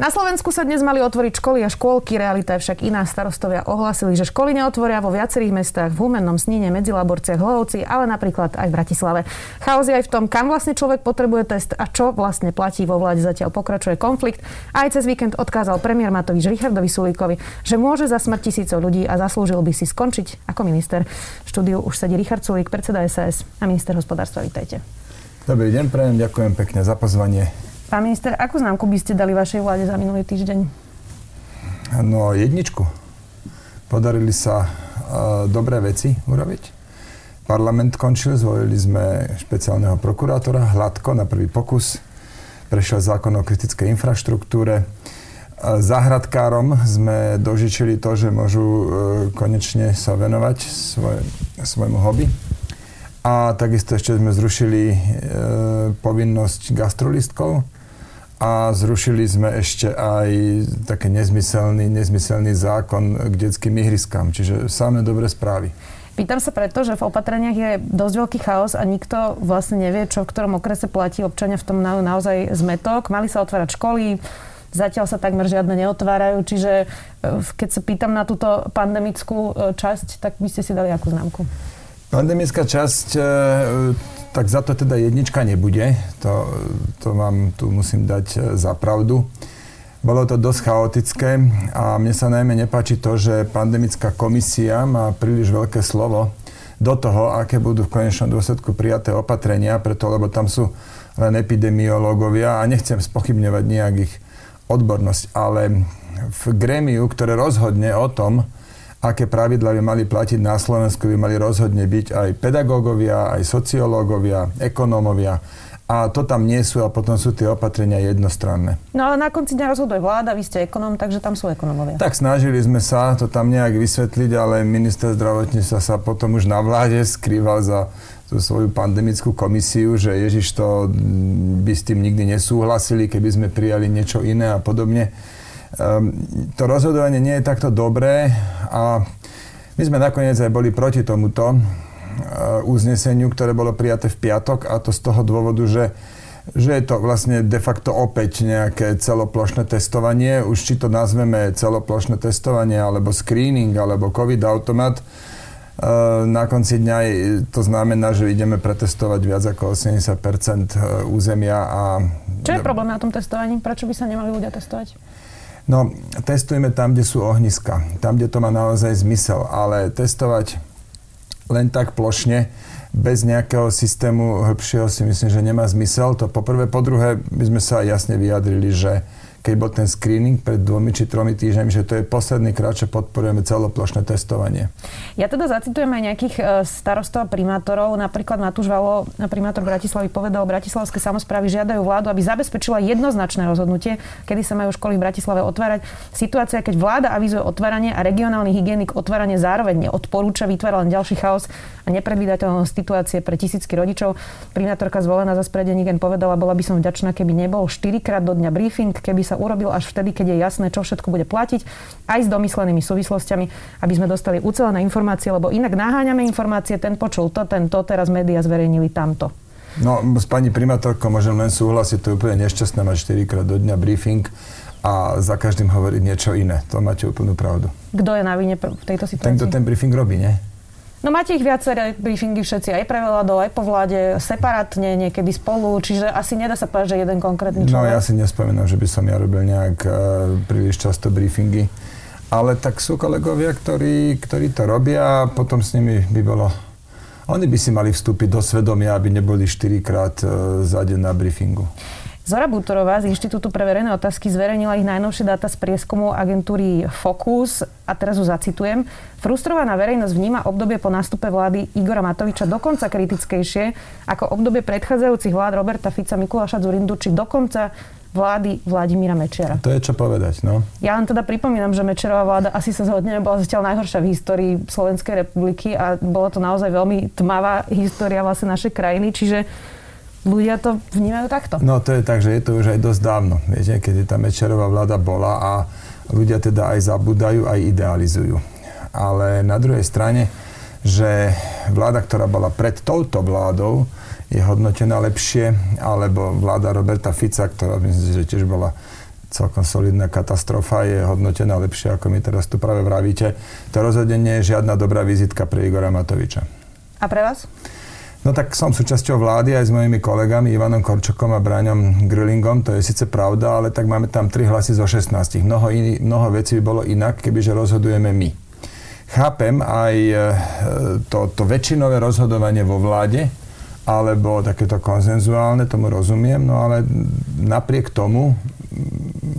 Na Slovensku sa dnes mali otvoriť školy a škôlky, realita je však iná. Starostovia ohlasili, že školy neotvoria vo viacerých mestách, v Humennom, Sníne, Medzilaborciach, Hlovci, ale napríklad aj v Bratislave. Chaos je aj v tom, kam vlastne človek potrebuje test a čo vlastne platí vo vláde. Zatiaľ pokračuje konflikt. Aj cez víkend odkázal premiér Matovič Richardovi Sulíkovi, že môže za smrť tisícov ľudí a zaslúžil by si skončiť ako minister. V štúdiu už sedí Richard Sulík, predseda SAS a minister hospodárstva. Vítajte. Dobrý deň, prejem, ďakujem pekne za pozvanie. Pán minister, akú známku by ste dali vašej vláde za minulý týždeň? No, jedničku. Podarili sa uh, dobré veci urobiť. Parlament končil, zvolili sme špeciálneho prokurátora, hladko na prvý pokus. Prešiel zákon o kritickej infraštruktúre. Záhradkárom sme dožičili to, že môžu uh, konečne sa venovať svoje, svojmu hobby. A takisto ešte sme zrušili e, povinnosť gastrolistkov a zrušili sme ešte aj taký nezmyselný, nezmyselný zákon k detským ihriskám. Čiže samé dobré správy. Pýtam sa preto, že v opatreniach je dosť veľký chaos a nikto vlastne nevie, čo v ktorom okrese platí. Občania v tom majú naozaj zmetok. Mali sa otvárať školy, zatiaľ sa takmer žiadne neotvárajú. Čiže e, keď sa pýtam na túto pandemickú e, časť, tak by ste si dali akú známku? Pandemická časť e, tak za to teda jednička nebude. To, to vám tu musím dať e, za pravdu. Bolo to dosť chaotické a mne sa najmä nepáči to, že pandemická komisia má príliš veľké slovo do toho, aké budú v konečnom dôsledku prijaté opatrenia, preto lebo tam sú len epidemiológovia a nechcem spochybňovať nejak ich odbornosť, ale v grémiu, ktoré rozhodne o tom, aké pravidla by mali platiť na Slovensku, by mali rozhodne byť aj pedagógovia, aj sociológovia, ekonómovia. A to tam nie sú a potom sú tie opatrenia jednostranné. No ale na konci dňa rozhoduje vláda, vy ste ekonóm, takže tam sú ekonómovia. Tak snažili sme sa to tam nejak vysvetliť, ale minister zdravotníctva sa potom už na vláde skrýval za tú svoju pandemickú komisiu, že Ježiš to by s tým nikdy nesúhlasili, keby sme prijali niečo iné a podobne. Um, to rozhodovanie nie je takto dobré a my sme nakoniec aj boli proti tomuto uh, uzneseniu, ktoré bolo prijaté v piatok a to z toho dôvodu, že že je to vlastne de facto opäť nejaké celoplošné testovanie. Už či to nazveme celoplošné testovanie, alebo screening, alebo COVID-automat, uh, na konci dňa to znamená, že ideme pretestovať viac ako 80 uh, územia. A... Čo je problém na tom testovaní? Prečo by sa nemali ľudia testovať? No, testujeme tam, kde sú ohniska. Tam, kde to má naozaj zmysel. Ale testovať len tak plošne, bez nejakého systému hĺbšieho si myslím, že nemá zmysel. To poprvé. Po druhé, by sme sa jasne vyjadrili, že keď bol ten screening pred dvomi či tromi týždňami, že to je posledný krát, čo podporujeme celoplošné testovanie. Ja teda zacitujem aj nejakých e, starostov a primátorov. Napríklad Matúš Valo, primátor Bratislavy, povedal, bratislavské samozprávy žiadajú vládu, aby zabezpečila jednoznačné rozhodnutie, kedy sa majú školy v Bratislave otvárať. Situácia, keď vláda avizuje otváranie a regionálny hygienik otváranie zároveň neodporúča, vytvára len ďalší chaos a nepredvídateľnosť situácie pre tisícky rodičov. Primátorka zvolená za spredeník povedala, bola by som vďačná, keby nebol 4 krát do dňa briefing, keby sa urobil až vtedy, keď je jasné, čo všetko bude platiť, aj s domyslenými súvislostiami, aby sme dostali ucelené informácie, lebo inak naháňame informácie, ten počul to, ten to, teraz médiá zverejnili tamto. No, s pani primátorkou môžem len súhlasiť, to je úplne nešťastné mať 4 krát do dňa briefing a za každým hovoriť niečo iné. To máte úplnú pravdu. Kto je na vine v tejto situácii? Ten, kto ten briefing robí, nie? No máte ich viaceré briefingy všetci, aj pre vládou, aj po vláde, separátne, niekedy spolu, čiže asi nedá sa povedať, že jeden konkrétny človek. No ja si nespomínam, že by som ja robil nejak uh, príliš často briefingy. Ale tak sú kolegovia, ktorí, ktorí to robia a potom s nimi by bolo... Oni by si mali vstúpiť do svedomia, aby neboli 4 krát uh, za deň na briefingu. Zora Butorová z Inštitútu pre verejné otázky zverejnila ich najnovšie dáta z prieskumu agentúry Focus a teraz ju zacitujem. Frustrovaná verejnosť vníma obdobie po nástupe vlády Igora Matoviča dokonca kritickejšie ako obdobie predchádzajúcich vlád Roberta Fica, Mikuláša Zurindu či dokonca vlády Vladimíra Mečiara. To je čo povedať, no. Ja len teda pripomínam, že Mečerová vláda asi sa zhodne bola zatiaľ najhoršia v histórii Slovenskej republiky a bola to naozaj veľmi tmavá história vlastne našej krajiny, čiže ľudia to vnímajú takto. No to je tak, že je to už aj dosť dávno. Viete, keď tá Mečerová vláda bola a ľudia teda aj zabúdajú, aj idealizujú. Ale na druhej strane, že vláda, ktorá bola pred touto vládou, je hodnotená lepšie, alebo vláda Roberta Fica, ktorá myslím že tiež bola celkom solidná katastrofa, je hodnotená lepšie, ako mi teraz tu práve vravíte. To rozhodne nie je žiadna dobrá vizitka pre Igora Matoviča. A pre vás? No tak som súčasťou vlády aj s mojimi kolegami Ivanom Korčokom a Bráňom Grillingom, to je síce pravda, ale tak máme tam 3 hlasy zo 16. Mnoho, iný, mnoho vecí by bolo inak, kebyže rozhodujeme my. Chápem aj e, to, to väčšinové rozhodovanie vo vláde, alebo takéto konzenzuálne, tomu rozumiem, no ale napriek tomu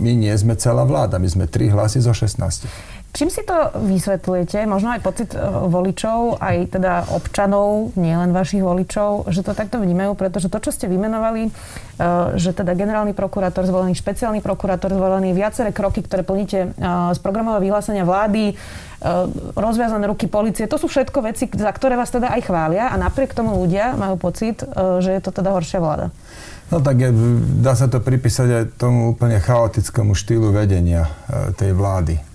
my nie sme celá vláda, my sme tri hlasy zo 16. Čím si to vysvetľujete? Možno aj pocit e, voličov, aj teda občanov, nielen vašich voličov, že to takto vnímajú, pretože to, čo ste vymenovali, e, že teda generálny prokurátor zvolený, špeciálny prokurátor zvolený, viaceré kroky, ktoré plníte e, z programového vyhlásenia vlády, rozviazané ruky policie, to sú všetko veci, za ktoré vás teda aj chvália a napriek tomu ľudia majú pocit, že je to teda horšia vláda. No tak je, dá sa to pripísať aj tomu úplne chaotickému štýlu vedenia tej vlády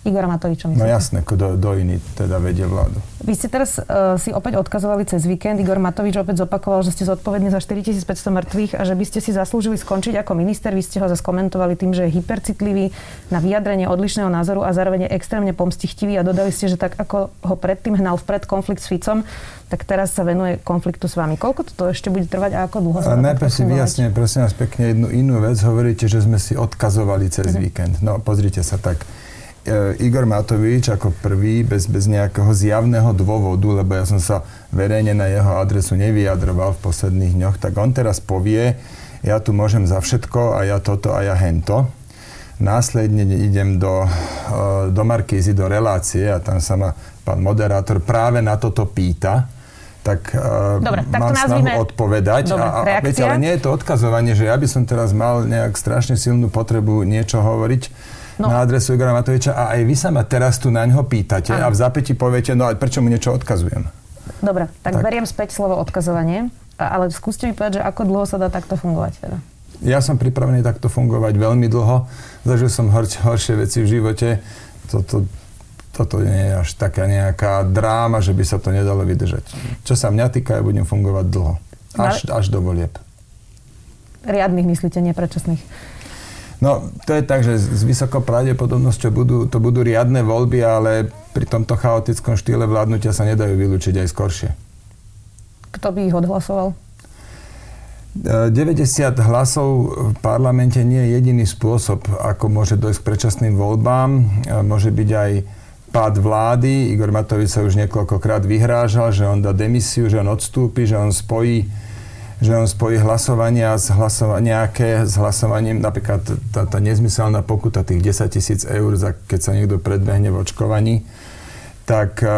Igora Matoviča, myslíte? No jasné, kto do iný teda vedie vládu. Vy ste teraz uh, si opäť odkazovali cez víkend. Igor Matovič opäť zopakoval, že ste zodpovední za 4500 mŕtvych a že by ste si zaslúžili skončiť ako minister. Vy ste ho zase komentovali tým, že je hypercitlivý na vyjadrenie odlišného názoru a zároveň je extrémne pomstichtivý a dodali ste, že tak ako ho predtým hnal vpred konflikt s Ficom, tak teraz sa venuje konfliktu s vami. Koľko to ešte bude trvať a ako dlho sa Najprv si vyjasňujem, prosím vás pekne jednu inú vec. Hovoríte, že sme si odkazovali cez mm-hmm. víkend. No pozrite sa tak Igor Matovič ako prvý, bez, bez nejakého zjavného dôvodu, lebo ja som sa verejne na jeho adresu nevyjadroval v posledných dňoch, tak on teraz povie, ja tu môžem za všetko a ja toto a ja hento. Následne idem do, e, do Markízy, do relácie a tam sa ma pán moderátor práve na toto pýta tak e, Dobre, tak mám snahu nazvime... odpovedať. Dobre, a, a, viete, ale nie je to odkazovanie, že ja by som teraz mal nejak strašne silnú potrebu niečo hovoriť no. na adresu Igora Matoviča a aj vy sa ma teraz tu na ňo pýtate ano. a v zápäti poviete, no a prečo mu niečo odkazujem? Dobre, tak, tak beriem späť slovo odkazovanie, ale skúste mi povedať, že ako dlho sa dá takto fungovať teda? Ja som pripravený takto fungovať veľmi dlho. Zažil som hor- horšie veci v živote. Toto, toto nie je až taká nejaká dráma, že by sa to nedalo vydržať. Čo sa mňa týka, ja budem fungovať dlho. Až, no, až do volieb. Riadných myslíte, nepredčasných? No, to je tak, že s vysokou pravdepodobnosťou budú, to budú riadne voľby, ale pri tomto chaotickom štýle vládnutia sa nedajú vylúčiť aj skoršie. Kto by ich odhlasoval? 90 e, hlasov v parlamente nie je jediný spôsob, ako môže dojsť k predčasným voľbám. E, môže byť aj pád vlády. Igor Matovič sa už niekoľkokrát vyhrážal, že on dá demisiu, že on odstúpi, že on spojí že on spojí hlasovania s, hlasova- nejaké, s hlasovaním, napríklad tá, tá nezmyselná pokuta tých 10 tisíc eur, za, keď sa niekto predbehne v očkovaní, tak e,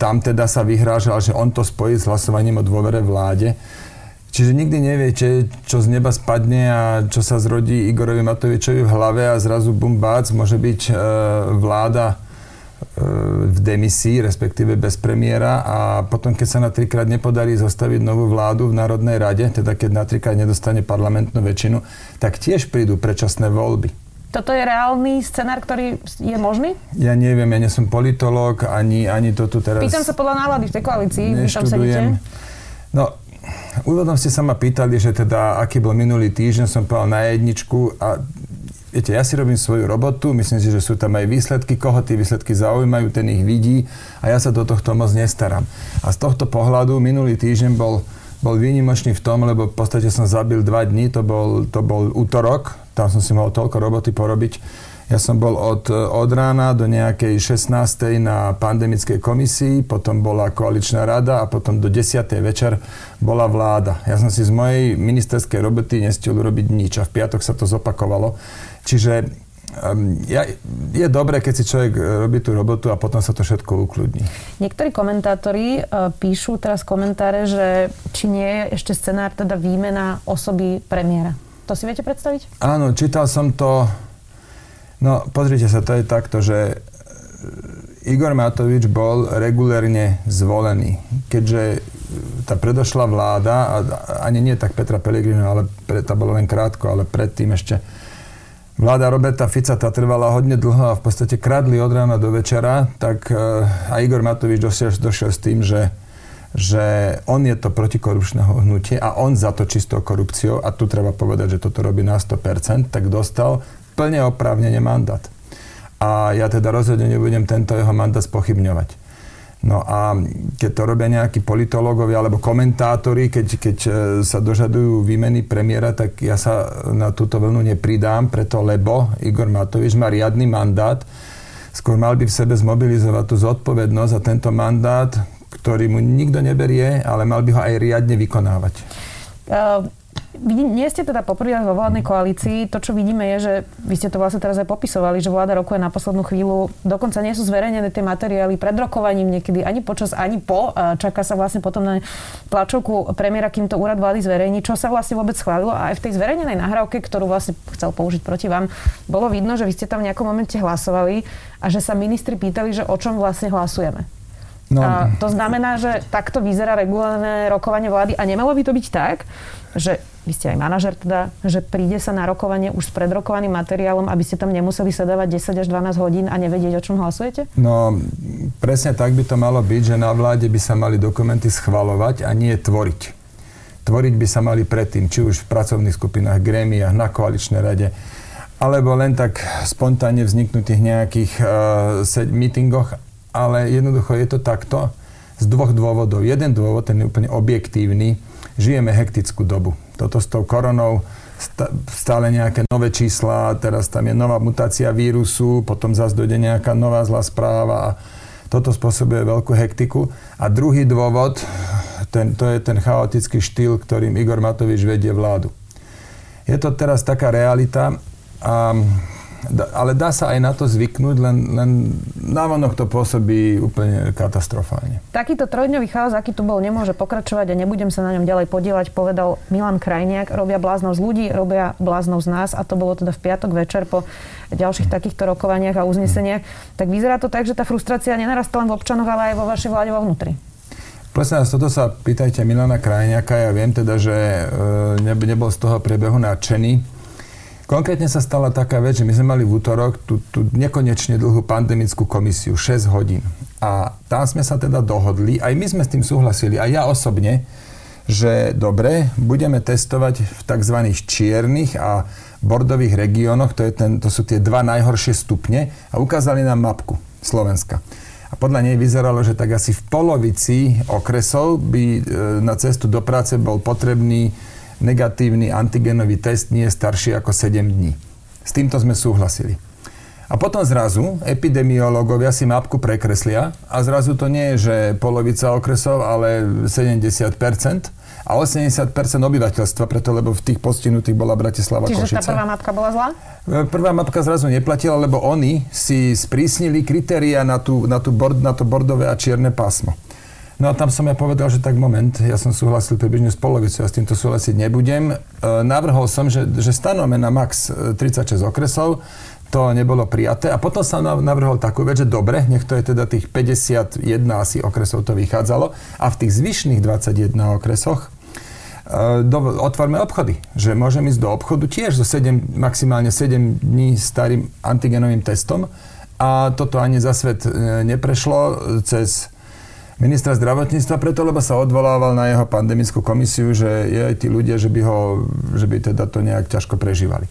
tam teda sa vyhrážal, že on to spojí s hlasovaním o dôvere vláde. Čiže nikdy neviete, čo z neba spadne a čo sa zrodí Igorovi Matovičovi v hlave a zrazu bum bác, môže byť e, vláda v demisii, respektíve bez premiéra a potom, keď sa na trikrát nepodarí zostaviť novú vládu v Národnej rade, teda keď na trikrát nedostane parlamentnú väčšinu, tak tiež prídu predčasné voľby. Toto je reálny scenár, ktorý je možný? Ja neviem, ja nie som politológ, ani, ani to tu teraz... Pýtam sa podľa nálady v tej koalícii, sedíte. No, úvodom ste sa ma pýtali, že teda, aký bol minulý týždeň, som povedal na jedničku a viete, ja si robím svoju robotu, myslím si, že sú tam aj výsledky, koho tie výsledky zaujímajú, ten ich vidí a ja sa do tohto moc nestaram. A z tohto pohľadu minulý týždeň bol, bol výnimočný v tom, lebo v podstate som zabil dva dní, to bol, to bol útorok, tam som si mohol toľko roboty porobiť, ja som bol od, od rána do nejakej 16. na pandemickej komisii, potom bola koaličná rada a potom do 10. večer bola vláda. Ja som si z mojej ministerskej roboty nestiel urobiť nič a v piatok sa to zopakovalo. Čiže ja, je dobré, keď si človek e, robí tú robotu a potom sa to všetko ukludní. Niektorí komentátori uh, píšu teraz komentáre, že či nie je ešte scenár teda výmena osoby premiéra. To si viete predstaviť? Áno, čítal som to No, pozrite sa, to je takto, že Igor Matovič bol regulérne zvolený. Keďže tá predošla vláda, a ani nie tak Petra Pellegrino, ale pre, tá bolo len krátko, ale predtým ešte vláda Roberta Fica tá trvala hodne dlho a v podstate kradli od rána do večera, tak a Igor Matovič došiel, došiel s tým, že že on je to protikorupčného hnutie a on za to čistou korupciou, a tu treba povedať, že toto robí na 100%, tak dostal plne oprávnene mandát. A ja teda rozhodne nebudem tento jeho mandát spochybňovať. No a keď to robia nejakí politológovia alebo komentátori, keď, keď e, sa dožadujú výmeny premiéra, tak ja sa na túto vlnu nepridám, preto lebo Igor Matovič má riadny mandát, skôr mal by v sebe zmobilizovať tú zodpovednosť a tento mandát, ktorý mu nikto neberie, ale mal by ho aj riadne vykonávať. Uh, nie ste teda poprvý vo vládnej koalícii. To, čo vidíme, je, že vy ste to vlastne teraz aj popisovali, že vláda rokuje na poslednú chvíľu. Dokonca nie sú zverejnené tie materiály pred rokovaním niekedy ani počas, ani po. Čaká sa vlastne potom na tlačovku premiéra, kým to úrad vlády zverejní, čo sa vlastne vôbec schválilo. A aj v tej zverejnenej nahrávke, ktorú vlastne chcel použiť proti vám, bolo vidno, že vy ste tam v nejakom momente hlasovali a že sa ministri pýtali, že o čom vlastne hlasujeme. No. A to znamená, že takto vyzerá regulárne rokovanie vlády a nemalo by to byť tak, že vy ste aj manažer teda, že príde sa na rokovanie už s predrokovaným materiálom, aby ste tam nemuseli sedávať 10 až 12 hodín a nevedieť, o čom hlasujete? No, presne tak by to malo byť, že na vláde by sa mali dokumenty schvalovať a nie tvoriť. Tvoriť by sa mali predtým, či už v pracovných skupinách, grémiách, na koaličnej rade, alebo len tak spontánne vzniknutých nejakých uh, meetingoch ale jednoducho je to takto z dvoch dôvodov. Jeden dôvod, ten je úplne objektívny, žijeme hektickú dobu. Toto s tou koronou, stále nejaké nové čísla, teraz tam je nová mutácia vírusu, potom zase dojde nejaká nová zlá správa a toto spôsobuje veľkú hektiku. A druhý dôvod, ten, to je ten chaotický štýl, ktorým Igor Matovič vedie vládu. Je to teraz taká realita a ale dá sa aj na to zvyknúť, len, len návonok to pôsobí úplne katastrofálne. Takýto trojdňový chaos, aký tu bol, nemôže pokračovať a nebudem sa na ňom ďalej podielať, povedal Milan Krajniak. Robia bláznou z ľudí, robia bláznou z nás a to bolo teda v piatok večer po ďalších takýchto rokovaniach a uzneseniach. Tak vyzerá to tak, že tá frustrácia nenarastá len v občanoch, ale aj vo vašej vláde vo vnútri. Presne, toto sa pýtajte Milana Krajniaka. Ja viem teda, že e, nebol z toho priebehu nadšený Konkrétne sa stala taká vec, že my sme mali v útorok tú, tú nekonečne dlhú pandemickú komisiu, 6 hodín. A tam sme sa teda dohodli, aj my sme s tým súhlasili, aj ja osobne, že dobre, budeme testovať v tzv. čiernych a bordových regiónoch, to, to sú tie dva najhoršie stupne, a ukázali nám mapku Slovenska. A podľa nej vyzeralo, že tak asi v polovici okresov by e, na cestu do práce bol potrebný negatívny antigenový test nie je starší ako 7 dní. S týmto sme súhlasili. A potom zrazu epidemiológovia si mapku prekreslia a zrazu to nie je, že polovica okresov, ale 70% a 80% obyvateľstva, preto lebo v tých postihnutých bola Bratislava Čiže Košice. tá prvá mapka bola zlá? E, prvá mapka zrazu neplatila, lebo oni si sprísnili kritéria na, tú, na, tú bord, na to bordové a čierne pásmo. No a tam som ja povedal, že tak moment, ja som súhlasil približne s polovicou, ja s týmto súhlasiť nebudem. E, navrhol som, že, že stanome na max 36 e, okresov, to nebolo prijaté. A potom sa navrhol takú vec, že dobre, nech to je teda tých 51 asi okresov to vychádzalo a v tých zvyšných 21 okresoch e, do, otvorme obchody. Že môžem ísť do obchodu tiež so 7, maximálne 7 dní starým antigenovým testom a toto ani za svet e, neprešlo cez ministra zdravotníctva preto, lebo sa odvolával na jeho pandemickú komisiu, že je aj tí ľudia, že by, ho, že by teda to nejak ťažko prežívali.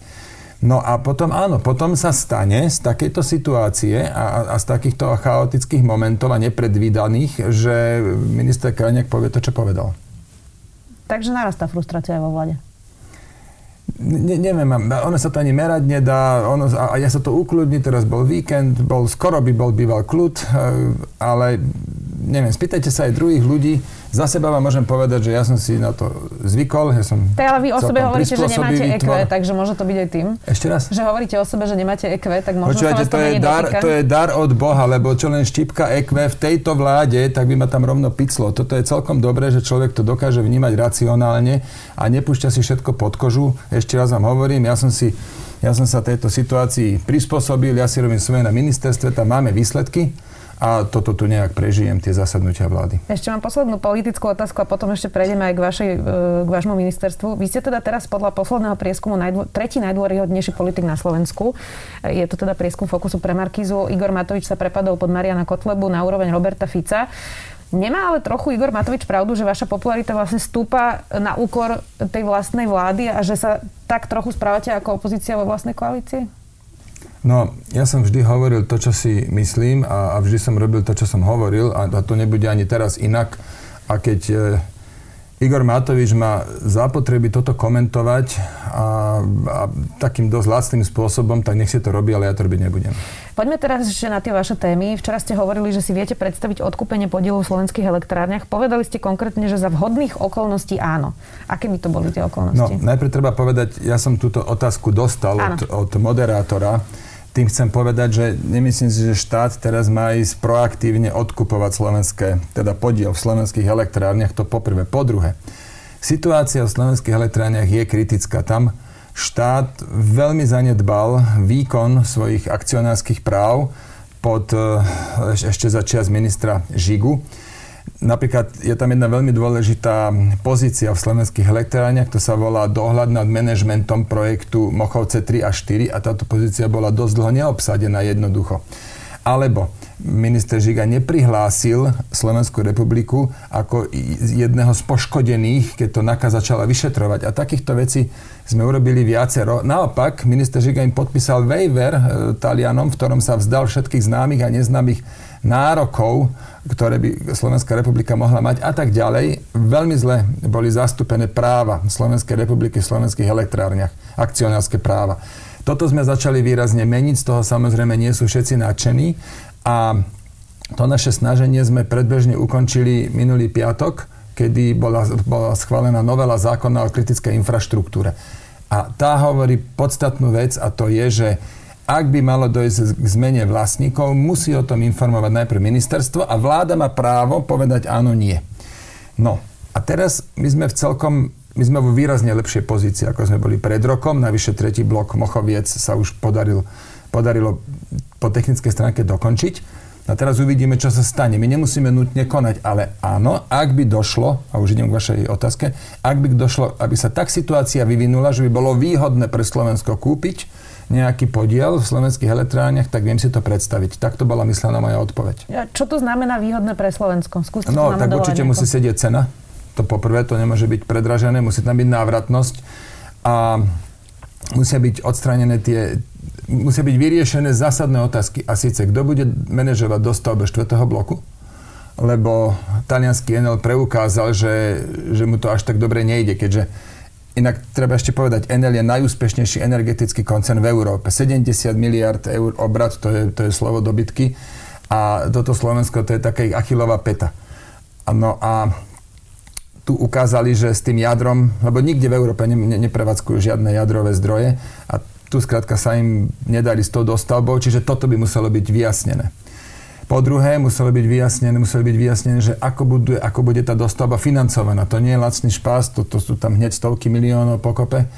No a potom áno, potom sa stane z takejto situácie a, a z takýchto chaotických momentov a nepredvídaných, že minister Krajniak povie to, čo povedal. Takže narastá frustrácia aj vo vláde. Ne, neviem, ono sa to ani merať nedá, ono, a ja sa to ukludní, teraz bol víkend, bol, skoro by bol býval kľud, eh, ale neviem, spýtajte sa aj druhých ľudí. Za seba vám môžem povedať, že ja som si na to zvykol. Ja som tak ale vy o sebe hovoríte, že nemáte EQ, takže môže to byť aj tým. Ešte raz? Že hovoríte o sebe, že nemáte EQ, tak možno Počúvate, to, je dar, to je dar od Boha, lebo čo len štipka EQ v tejto vláde, tak by ma tam rovno piclo. Toto je celkom dobré, že človek to dokáže vnímať racionálne a nepúšťa si všetko pod kožu. Ešte raz vám hovorím, ja som si ja som sa tejto situácii prispôsobil, ja si robím svoje na ministerstve, tam máme výsledky a toto tu nejak prežijem, tie zasadnutia vlády. Ešte mám poslednú politickú otázku a potom ešte prejdeme aj k, vašej, e, k vášmu ministerstvu. Vy ste teda teraz podľa posledného prieskumu najdô, tretí najdôryhodnejší politik na Slovensku. Je to teda prieskum Fokusu pre Markizu. Igor Matovič sa prepadol pod Mariana Kotlebu na úroveň Roberta Fica. Nemá ale trochu Igor Matovič pravdu, že vaša popularita vlastne stúpa na úkor tej vlastnej vlády a že sa tak trochu správate ako opozícia vo vlastnej koalícii? No, ja som vždy hovoril to, čo si myslím a, a vždy som robil to, čo som hovoril a, a to nebude ani teraz inak. A keď e, Igor Matovič má zapotreby toto komentovať a, a takým dosť lacným spôsobom, tak nech si to robí, ale ja to robiť nebudem. Poďme teraz ešte na tie vaše témy. Včera ste hovorili, že si viete predstaviť odkúpenie podielu v slovenských elektrárniach. Povedali ste konkrétne, že za vhodných okolností áno. Aké by to boli tie okolnosti? No, najprv treba povedať, ja som túto otázku dostal od, od moderátora tým chcem povedať, že nemyslím si, že štát teraz má ísť proaktívne odkupovať slovenské, teda podiel v slovenských elektrárniach, to poprvé. Po druhé, situácia v slovenských elektrárniach je kritická. Tam štát veľmi zanedbal výkon svojich akcionárskych práv pod eh, ešte za čas ministra Žigu Napríklad je tam jedna veľmi dôležitá pozícia v slovenských elektrárniach, to sa volá dohľad nad manažmentom projektu Mochovce 3 a 4 a táto pozícia bola dosť dlho neobsadená jednoducho. Alebo minister Žiga neprihlásil Slovenskú republiku ako jedného z poškodených, keď to NAKA začala vyšetrovať. A takýchto vecí sme urobili viacero. Naopak, minister Žiga im podpísal waiver e, Talianom, v ktorom sa vzdal všetkých známych a neznámych nárokov, ktoré by Slovenská republika mohla mať a tak ďalej. Veľmi zle boli zastúpené práva Slovenskej republiky v slovenských elektrárniach, akcionárske práva. Toto sme začali výrazne meniť, z toho samozrejme nie sú všetci nadšení a to naše snaženie sme predbežne ukončili minulý piatok, kedy bola, bola schválená novela zákona o kritickej infraštruktúre. A tá hovorí podstatnú vec a to je, že ak by malo dojsť k zmene vlastníkov, musí o tom informovať najprv ministerstvo a vláda má právo povedať áno, nie. No a teraz my sme v celkom, my sme vo výrazne lepšej pozícii, ako sme boli pred rokom. Navyše tretí blok Mochoviec sa už podaril, podarilo po technickej stránke dokončiť. A teraz uvidíme, čo sa stane. My nemusíme nutne konať, ale áno, ak by došlo, a už idem k vašej otázke, ak by došlo, aby sa tak situácia vyvinula, že by bolo výhodné pre Slovensko kúpiť nejaký podiel v slovenských elektrárniach, tak viem si to predstaviť. Tak to bola myslená moja odpoveď. Čo to znamená výhodné pre Slovensko? Skúste no, tak určite nejako. musí sedieť cena. To poprvé, to nemôže byť predražené, musí tam byť návratnosť a musia byť odstranené tie, musia byť vyriešené zásadné otázky. A síce, kto bude manažovať dostavbe 4. bloku? Lebo talianský NL preukázal, že, že mu to až tak dobre nejde, keďže Inak treba ešte povedať, Enel je najúspešnejší energetický koncern v Európe. 70 miliard eur obrad, to je, to je slovo dobytky. A toto Slovensko, to je také achilová peta. No a tu ukázali, že s tým jadrom, lebo nikde v Európe ne, ne, neprevádzkujú žiadne jadrové zdroje a tu skrátka sa im nedali s tou dostavbou, čiže toto by muselo byť vyjasnené. Po druhé, muselo byť vyjasnené, muselo byť vyjasnené, že ako bude, ako bude tá dostavba financovaná. To nie je lacný špás, to, to sú tam hneď stovky miliónov pokope.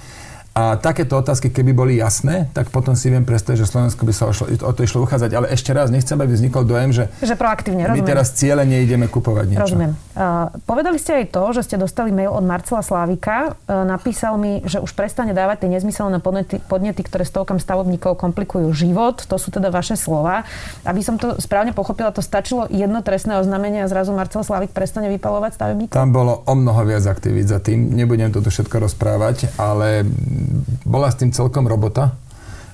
A takéto otázky, keby boli jasné, tak potom si viem predstaviť, že Slovensko by sa ošlo, o to išlo uchádzať. Ale ešte raz, nechcem, aby vznikol dojem, že, že proaktívne, my teraz cieľe neideme kupovať niečo. Rozumiem. Uh, povedali ste aj to, že ste dostali mail od Marcela Slávika. Uh, napísal mi, že už prestane dávať tie nezmyselné podnety, podnety, ktoré stovkám stavobníkov komplikujú život. To sú teda vaše slova. Aby som to správne pochopila, to stačilo jedno trestné oznámenie a zrazu Marcel Slávik prestane vypalovať stavebníkov? Tam bolo o mnoho viac aktivít za tým. Nebudem toto všetko rozprávať, ale bola s tým celkom robota.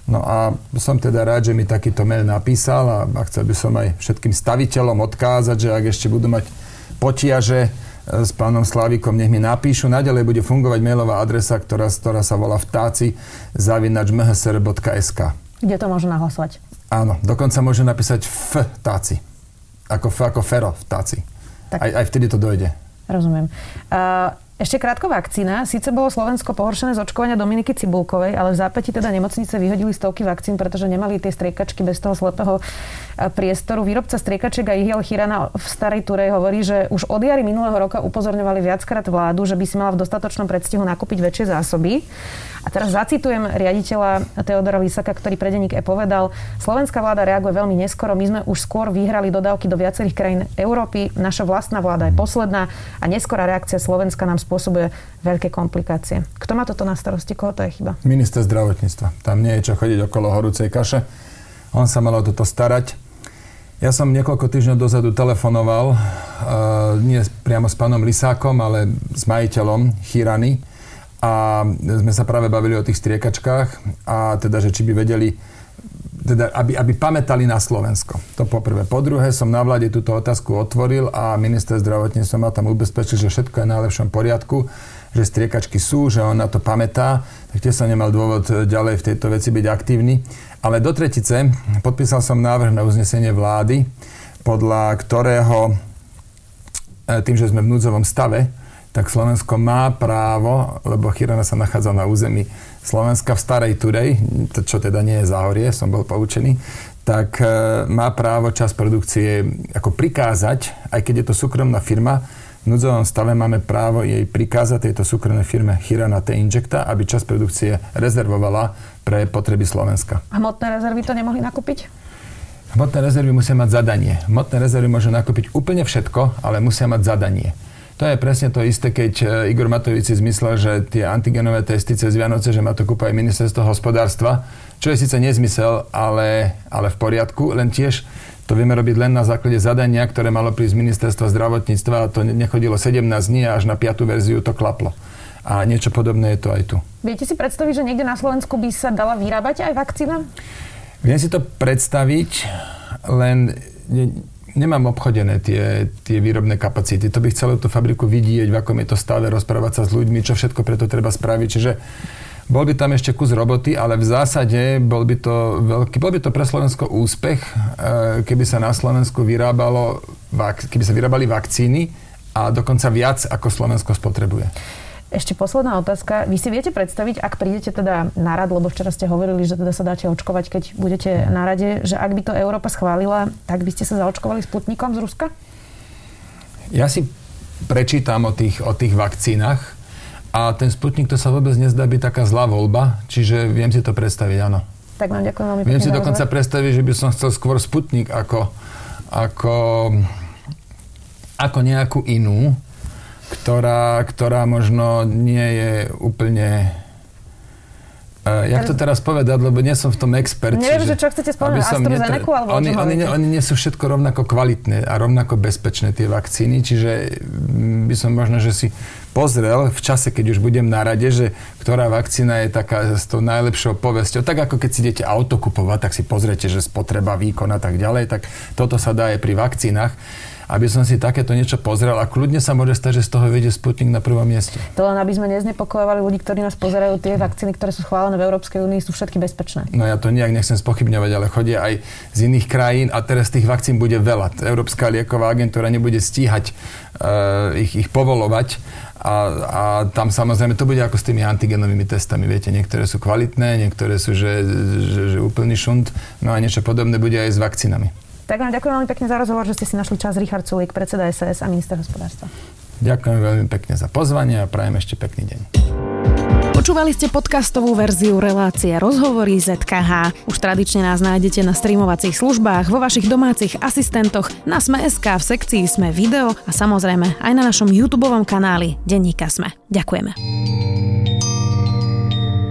No a som teda rád, že mi takýto mail napísal a, a chcel by som aj všetkým staviteľom odkázať, že ak ešte budú mať potiaže e, s pánom Slavikom, nech mi napíšu. Naďalej bude fungovať mailová adresa, ktorá, ktorá sa volá vtáci zavinač mhsr.sk. Kde to môžu nahlasovať? Áno, dokonca môžu napísať vtáci. Ako, ako fero vtáci. Tak. Aj, aj vtedy to dojde. Rozumiem. Uh, Ešte krátko vakcína. Sice bolo Slovensko pohoršené z očkovania Dominiky Cibulkovej, ale v zápäti teda nemocnice vyhodili stovky vakcín, pretože nemali tie striekačky bez toho slepého priestoru. Výrobca striekačiek a Ihiel Chirana v Starej Turej hovorí, že už od jary minulého roka upozorňovali viackrát vládu, že by si mala v dostatočnom predstihu nakúpiť väčšie zásoby. A teraz zacitujem riaditeľa Teodora Lisaka, ktorý pre denník E povedal, slovenská vláda reaguje veľmi neskoro, my sme už skôr vyhrali dodávky do viacerých krajín Európy, naša vlastná vláda je posledná a neskorá reakcia Slovenska nám spôsobuje veľké komplikácie. Kto má toto na starosti? Koho to je chyba? Minister zdravotníctva. Tam nie je čo chodiť okolo horúcej kaše. On sa mal o toto starať. Ja som niekoľko týždňov dozadu telefonoval, uh, nie priamo s pánom Lisákom, ale s majiteľom Chirany a sme sa práve bavili o tých striekačkách a teda, že či by vedeli teda, aby, aby pamätali na Slovensko. To poprvé. Po druhé, som na vláde túto otázku otvoril a minister zdravotníctva ma tam ubezpečil, že všetko je v najlepšom poriadku, že striekačky sú, že on na to pamätá, tak tiež som nemal dôvod ďalej v tejto veci byť aktívny. Ale do tretice podpísal som návrh na uznesenie vlády, podľa ktorého e, tým, že sme v núdzovom stave, tak Slovensko má právo, lebo Chirona sa nachádza na území Slovenska v Starej Turej, čo teda nie je záhorie, som bol poučený, tak e, má právo čas produkcie ako prikázať, aj keď je to súkromná firma, v núdzovom stave máme právo jej prikázať tejto súkromnej firme Hirana T. Injecta, aby čas produkcie rezervovala pre potreby Slovenska. Hmotné rezervy to nemohli nakúpiť? Hmotné rezervy musia mať zadanie. Hmotné rezervy môžu nakúpiť úplne všetko, ale musia mať zadanie. To je presne to isté, keď e, Igor Matovič si zmyslel, že tie antigenové testy cez Vianoce, že má to kúpa aj ministerstvo hospodárstva, čo je síce nezmysel, ale, ale v poriadku, len tiež to vieme robiť len na základe zadania, ktoré malo prísť ministerstva zdravotníctva a to nechodilo 17 dní a až na piatú verziu to klaplo. A niečo podobné je to aj tu. Viete si predstaviť, že niekde na Slovensku by sa dala vyrábať aj vakcína? Viem si to predstaviť, len nemám obchodené tie, tie výrobné kapacity. To by chcelo tú fabriku vidieť, v akom je to stave, rozprávať sa s ľuďmi, čo všetko preto treba spraviť. Čiže bol by tam ešte kus roboty, ale v zásade bol by to veľký, bol by to pre Slovensko úspech, e, keby sa na Slovensku vyrábalo, keby sa vyrábali vakcíny a dokonca viac, ako Slovensko spotrebuje. Ešte posledná otázka. Vy si viete predstaviť, ak prídete teda na rad, lebo včera ste hovorili, že teda sa dáte očkovať, keď budete na rade, že ak by to Európa schválila, tak by ste sa zaočkovali Sputnikom z Ruska? Ja si prečítam o tých, o tých vakcínach a ten Sputnik to sa vôbec nezdá byť taká zlá voľba, čiže viem si to predstaviť, áno. Tak vám ďakujem veľmi Viem si dokonca rozhovor. predstaviť, že by som chcel skôr Sputnik ako, ako, ako nejakú inú, ktorá, ktorá možno nie je úplne Uh, jak to teraz povedať, lebo nie som v tom expert. Neviem, že čo chcete spomenúť, AstraZeneca alebo oni, oni, oni nie sú všetko rovnako kvalitné a rovnako bezpečné tie vakcíny, čiže by som možno, že si pozrel v čase, keď už budem na rade, že ktorá vakcína je taká s tou najlepšou povesťou. Tak ako keď si idete auto kupovať, tak si pozriete, že spotreba, výkon a tak ďalej, tak toto sa dá aj pri vakcínach aby som si takéto niečo pozrel a kľudne sa môže stať, že z toho vyjde Sputnik na prvom mieste. To len aby sme neznepokojovali ľudí, ktorí nás pozerajú, tie vakcíny, ktoré sú schválené v Európskej únii, sú všetky bezpečné. No ja to nejak nechcem spochybňovať, ale chodia aj z iných krajín a teraz tých vakcín bude veľa. Európska lieková agentúra nebude stíhať uh, ich, ich povolovať a, a tam samozrejme to bude ako s tými antigenovými testami. Viete, niektoré sú kvalitné, niektoré sú že, že, že úplný šunt, no a niečo podobné bude aj s vakcínami. Tak vám ďakujem veľmi pekne za rozhovor, že ste si našli čas. Richard Sulík, predseda SS a minister hospodárstva. Ďakujem veľmi pekne za pozvanie a prajem ešte pekný deň. Počúvali ste podcastovú verziu relácie Rozhovory ZKH. Už tradične nás nájdete na streamovacích službách, vo vašich domácich asistentoch, na Sme.sk, v sekcii Sme video a samozrejme aj na našom YouTube kanáli Denníka Sme. Ďakujeme.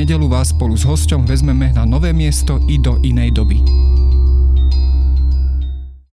nedelu vás spolu s hosťom vezmeme na nové miesto i do inej doby.